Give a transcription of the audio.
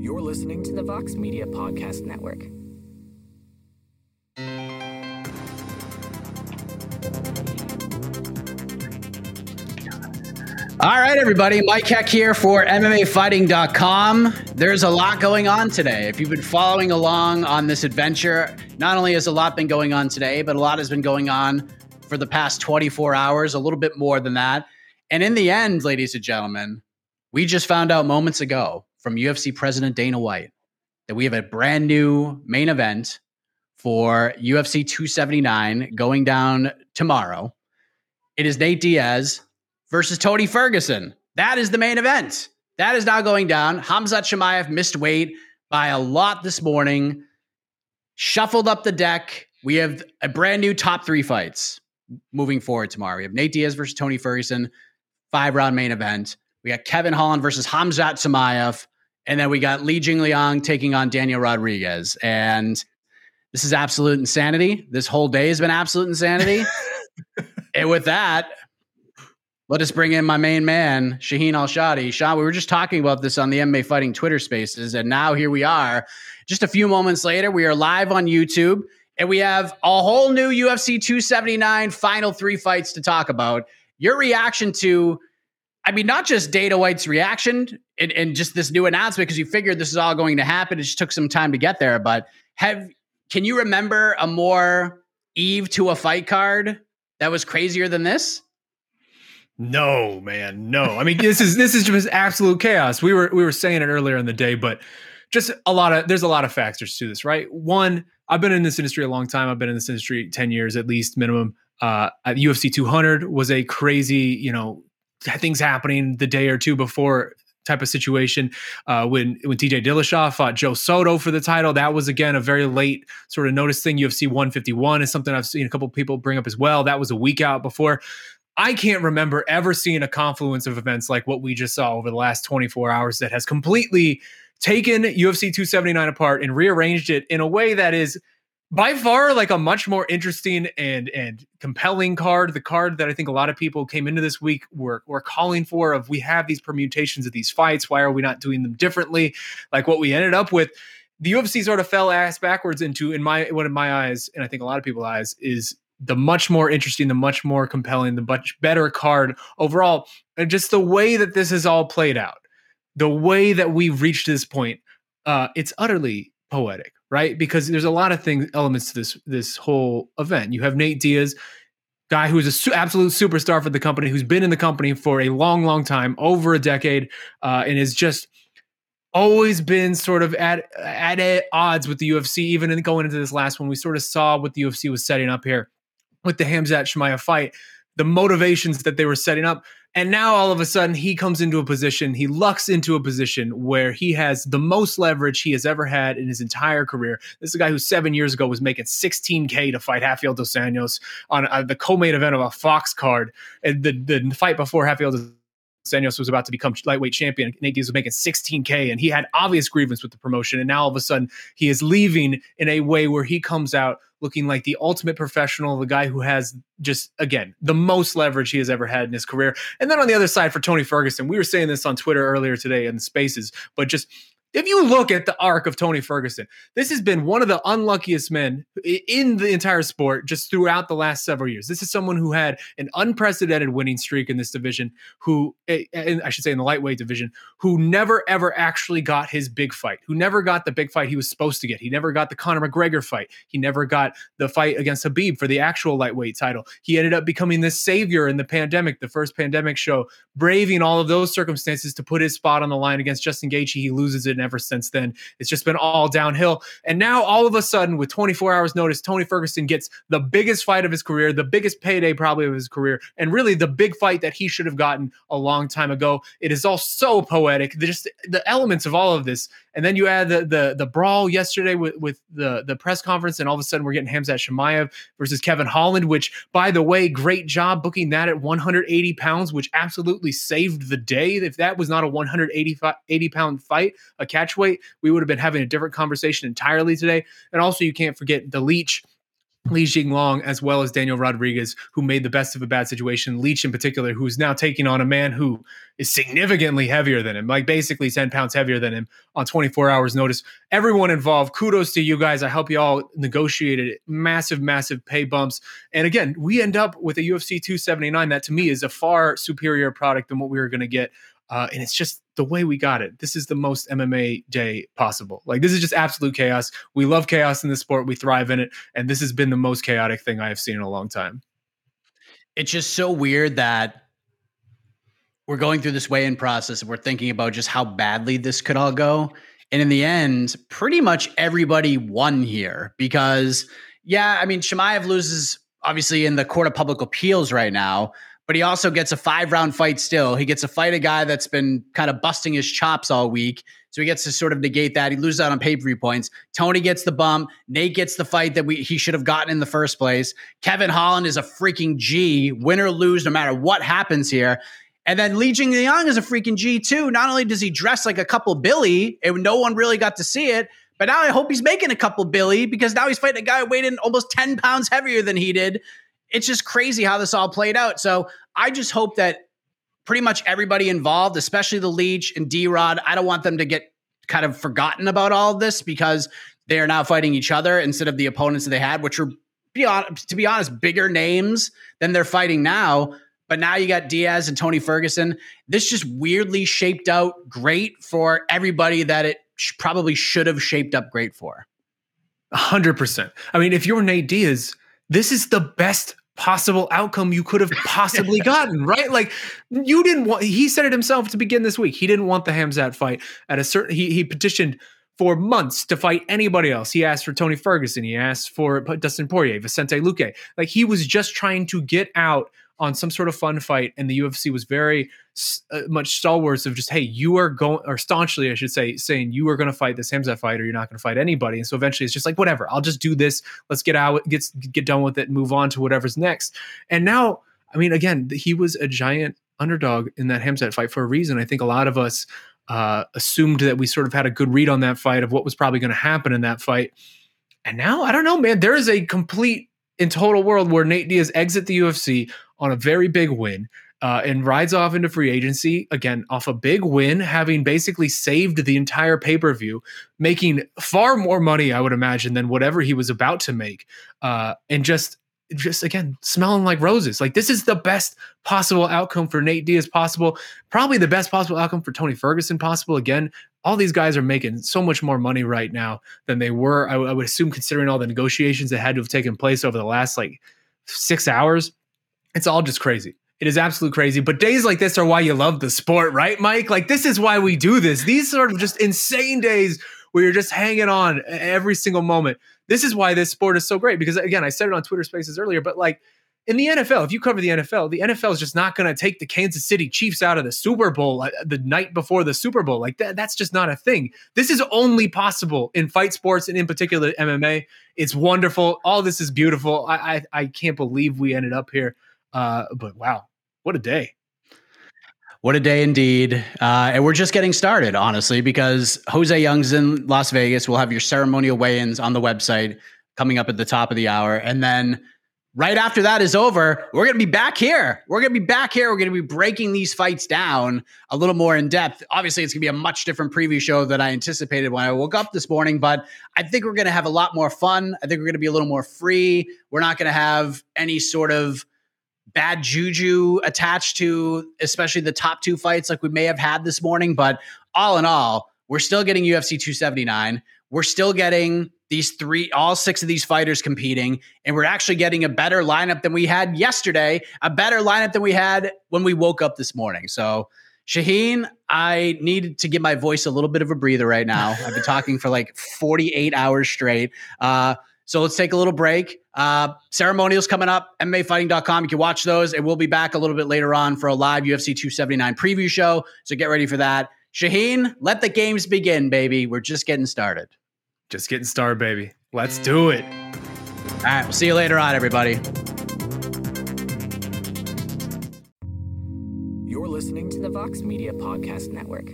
You're listening to the Vox Media Podcast Network. All right, everybody. Mike Heck here for MMAfighting.com. There's a lot going on today. If you've been following along on this adventure, not only has a lot been going on today, but a lot has been going on for the past 24 hours, a little bit more than that. And in the end, ladies and gentlemen, we just found out moments ago from UFC President Dana White that we have a brand new main event for UFC 279 going down tomorrow. It is Nate Diaz versus Tony Ferguson. That is the main event. That is now going down. Hamzat Chimaev missed weight by a lot this morning, shuffled up the deck. We have a brand new top three fights moving forward tomorrow. We have Nate Diaz versus Tony Ferguson, five round main event. We got Kevin Holland versus Hamzat Chimaev. And then we got Li Jingliang taking on Daniel Rodriguez. And this is absolute insanity. This whole day has been absolute insanity. and with that, let us bring in my main man, Shaheen Al-Shatti. Sean, we were just talking about this on the MMA Fighting Twitter spaces, and now here we are. Just a few moments later, we are live on YouTube, and we have a whole new UFC 279 final three fights to talk about. Your reaction to, I mean, not just Dana White's reaction and, and just this new announcement, because you figured this is all going to happen. It just took some time to get there, but have can you remember a more eve to a fight card that was crazier than this? No, man, no. I mean, this is this is just absolute chaos. We were we were saying it earlier in the day, but just a lot of there's a lot of factors to this, right? One, I've been in this industry a long time. I've been in this industry ten years at least minimum. Uh, at UFC 200 was a crazy, you know, things happening the day or two before type of situation. Uh, when when TJ Dillashaw fought Joe Soto for the title, that was again a very late sort of notice thing. UFC 151 is something I've seen a couple people bring up as well. That was a week out before. I can't remember ever seeing a confluence of events like what we just saw over the last 24 hours that has completely taken UFC 279 apart and rearranged it in a way that is by far like a much more interesting and and compelling card. The card that i think a lot of people came into this week were, were calling for of we have these permutations of these fights. Why are we not doing them differently? Like what we ended up with the ufc sort of fell ass backwards into in my one of my eyes and i think a lot of people's eyes is the much more interesting, the much more compelling, the much better card overall. And just the way that this has all played out, the way that we've reached this point, uh, it's utterly poetic, right? Because there's a lot of things, elements to this this whole event. You have Nate Diaz, guy who is a su- absolute superstar for the company, who's been in the company for a long, long time, over a decade, uh, and is just always been sort of at at odds with the UFC. Even in going into this last one, we sort of saw what the UFC was setting up here with the Hamzat Chimaev fight, the motivations that they were setting up. And now all of a sudden he comes into a position, he lucks into a position where he has the most leverage he has ever had in his entire career. This is a guy who seven years ago was making 16K to fight Rafael Dos Anjos on uh, the co-main event of a Fox card. And the, the fight before Rafael Dos Anjos was about to become lightweight champion. Nate Diaz was making 16K and he had obvious grievance with the promotion. And now all of a sudden he is leaving in a way where he comes out looking like the ultimate professional, the guy who has just, again, the most leverage he has ever had in his career. And then on the other side for Tony Ferguson, we were saying this on Twitter earlier today in spaces, but just if you look at the arc of Tony Ferguson, this has been one of the unluckiest men in the entire sport just throughout the last several years. This is someone who had an unprecedented winning streak in this division, who, I should say, in the lightweight division, who never ever actually got his big fight, who never got the big fight he was supposed to get. He never got the Conor McGregor fight. He never got the fight against Khabib for the actual lightweight title. He ended up becoming this savior in the pandemic, the first pandemic show, braving all of those circumstances to put his spot on the line against Justin Gaethje. He loses it and ever since then. It's just been all downhill. And now all of a sudden, with 24 hours notice, Tony Ferguson gets the biggest fight of his career, the biggest payday probably of his career, and really the big fight that he should have gotten a long time ago. It is all so poetic. Just the elements of all of this and then you add the the the brawl yesterday with with the the press conference, and all of a sudden we're getting Hamzat Chimaev versus Kevin Holland. Which, by the way, great job booking that at 180 pounds, which absolutely saved the day. If that was not a 180 pound fight, a catch weight, we would have been having a different conversation entirely today. And also, you can't forget the Leech Li Jingliang as well as Daniel Rodriguez, who made the best of a bad situation. Leech in particular, who's now taking on a man who is significantly heavier than him, like basically 10 pounds heavier than him on 24 hours notice. Everyone involved, kudos to you guys. I hope you all negotiated massive, massive pay bumps. And again, we end up with a UFC 279 that to me is a far superior product than what we were going to get uh, and it's just the way we got it. This is the most MMA day possible. Like this is just absolute chaos. We love chaos in this sport. We thrive in it, and this has been the most chaotic thing I have seen in a long time. It's just so weird that we're going through this weigh-in process and we're thinking about just how badly this could all go. And in the end, pretty much everybody won here because, yeah, I mean, Chimaev loses obviously in the court of public appeals right now, but he also gets a five round fight still. He gets to fight a guy that's been kind of busting his chops all week. So he gets to sort of negate that. He loses out on pay per view points. Tony gets the bump. Nate gets the fight that we he should have gotten in the first place. Kevin Holland is a freaking G, win or lose, no matter what happens here. And then Li Jingliang is a freaking G too. Not only does he dress like a couple Billy, and no one really got to see it, but now I hope he's making a couple Billy because now he's fighting a guy weighed in almost 10 pounds heavier than he did it's just crazy how this all played out. So I just hope that pretty much everybody involved, especially the Leech and D Rod, I don't want them to get kind of forgotten about all of this because they are now fighting each other instead of the opponents that they had, which were, to be honest, bigger names than they're fighting now. But now you got Diaz and Tony Ferguson. This just weirdly shaped out great for everybody that it sh- probably should have shaped up great for. 100%. I mean, if you're Nate Diaz, this is the best possible outcome you could have possibly gotten, right? Like you didn't want he said it himself to begin this week. He didn't want the Khamzat fight at a certain he he petitioned for months to fight anybody else. He asked for Tony Ferguson, he asked for Dustin Poirier, Vicente Luque. Like he was just trying to get out on some sort of fun fight, and the UFC was very uh, much stalwarts of just, hey, you are going, or staunchly, I should say, saying you are going to fight this Hamza fight, or you're not going to fight anybody. And so eventually, it's just like, whatever, I'll just do this. Let's get out, get get done with it, and move on to whatever's next. And now, I mean, again, he was a giant underdog in that Khamzat fight for a reason. I think a lot of us uh, assumed that we sort of had a good read on that fight of what was probably going to happen in that fight. And now, I don't know, man. There is a complete in total world where Nate Diaz exit the UFC on a very big win. Uh, and rides off into free agency again off a big win, having basically saved the entire pay per view, making far more money, I would imagine, than whatever he was about to make, uh, and just just again smelling like roses. Like this is the best possible outcome for Nate Diaz possible, probably the best possible outcome for Tony Ferguson possible. Again, all these guys are making so much more money right now than they were. I, I would assume, considering all the negotiations that had to have taken place over the last like six hours it's all just crazy. It is absolute crazy. But days like this are why you love the sport, right, Mike? Like this is why we do this. These sort of just insane days where you're just hanging on every single moment. This is why this sport is so great. Because again, I said it on Twitter Spaces earlier, but like in the NFL, if you cover the NFL, the NFL is just not going to take the Kansas City Chiefs out of the Super Bowl uh, the night before the Super Bowl. Like that, that's just not a thing. This is only possible in fight sports and in particular MMA. It's wonderful. All this is beautiful. I I, I can't believe we ended up here. Uh, but wow, what a day. What a day indeed. Uh, and we're just getting started, honestly, because Jose Youngs in Las Vegas. We'll have your ceremonial weigh ins on the website coming up at the top of the hour. And then right after that is over, we're going to be back here. We're going to be back here. We're going to be breaking these fights down a little more in depth. Obviously, it's going to be a much different preview show than I anticipated when I woke up this morning, but I think we're going to have a lot more fun. I think we're going to be a little more free. We're not going to have any sort of bad juju attached to especially the top two fights like we may have had this morning. But all in all, we're still getting UFC 279. We're still getting these three, all six of these fighters competing, and we're actually getting a better lineup than we had yesterday, a better lineup than we had when we woke up this morning. So, Shaheen, I need to give my voice a little bit of a breather right now. I've been talking for like 48 hours straight. Uh, so let's take a little break. Uh, ceremonials coming up, MMAfighting.com. You can watch those. And we'll be back a little bit later on for a live UFC 279 preview show. So get ready for that. Shaheen, let the games begin, baby. We're just getting started. Just getting started, baby. Let's do it. All right. We'll see you later on, everybody. You're listening to the Vox Media Podcast Network.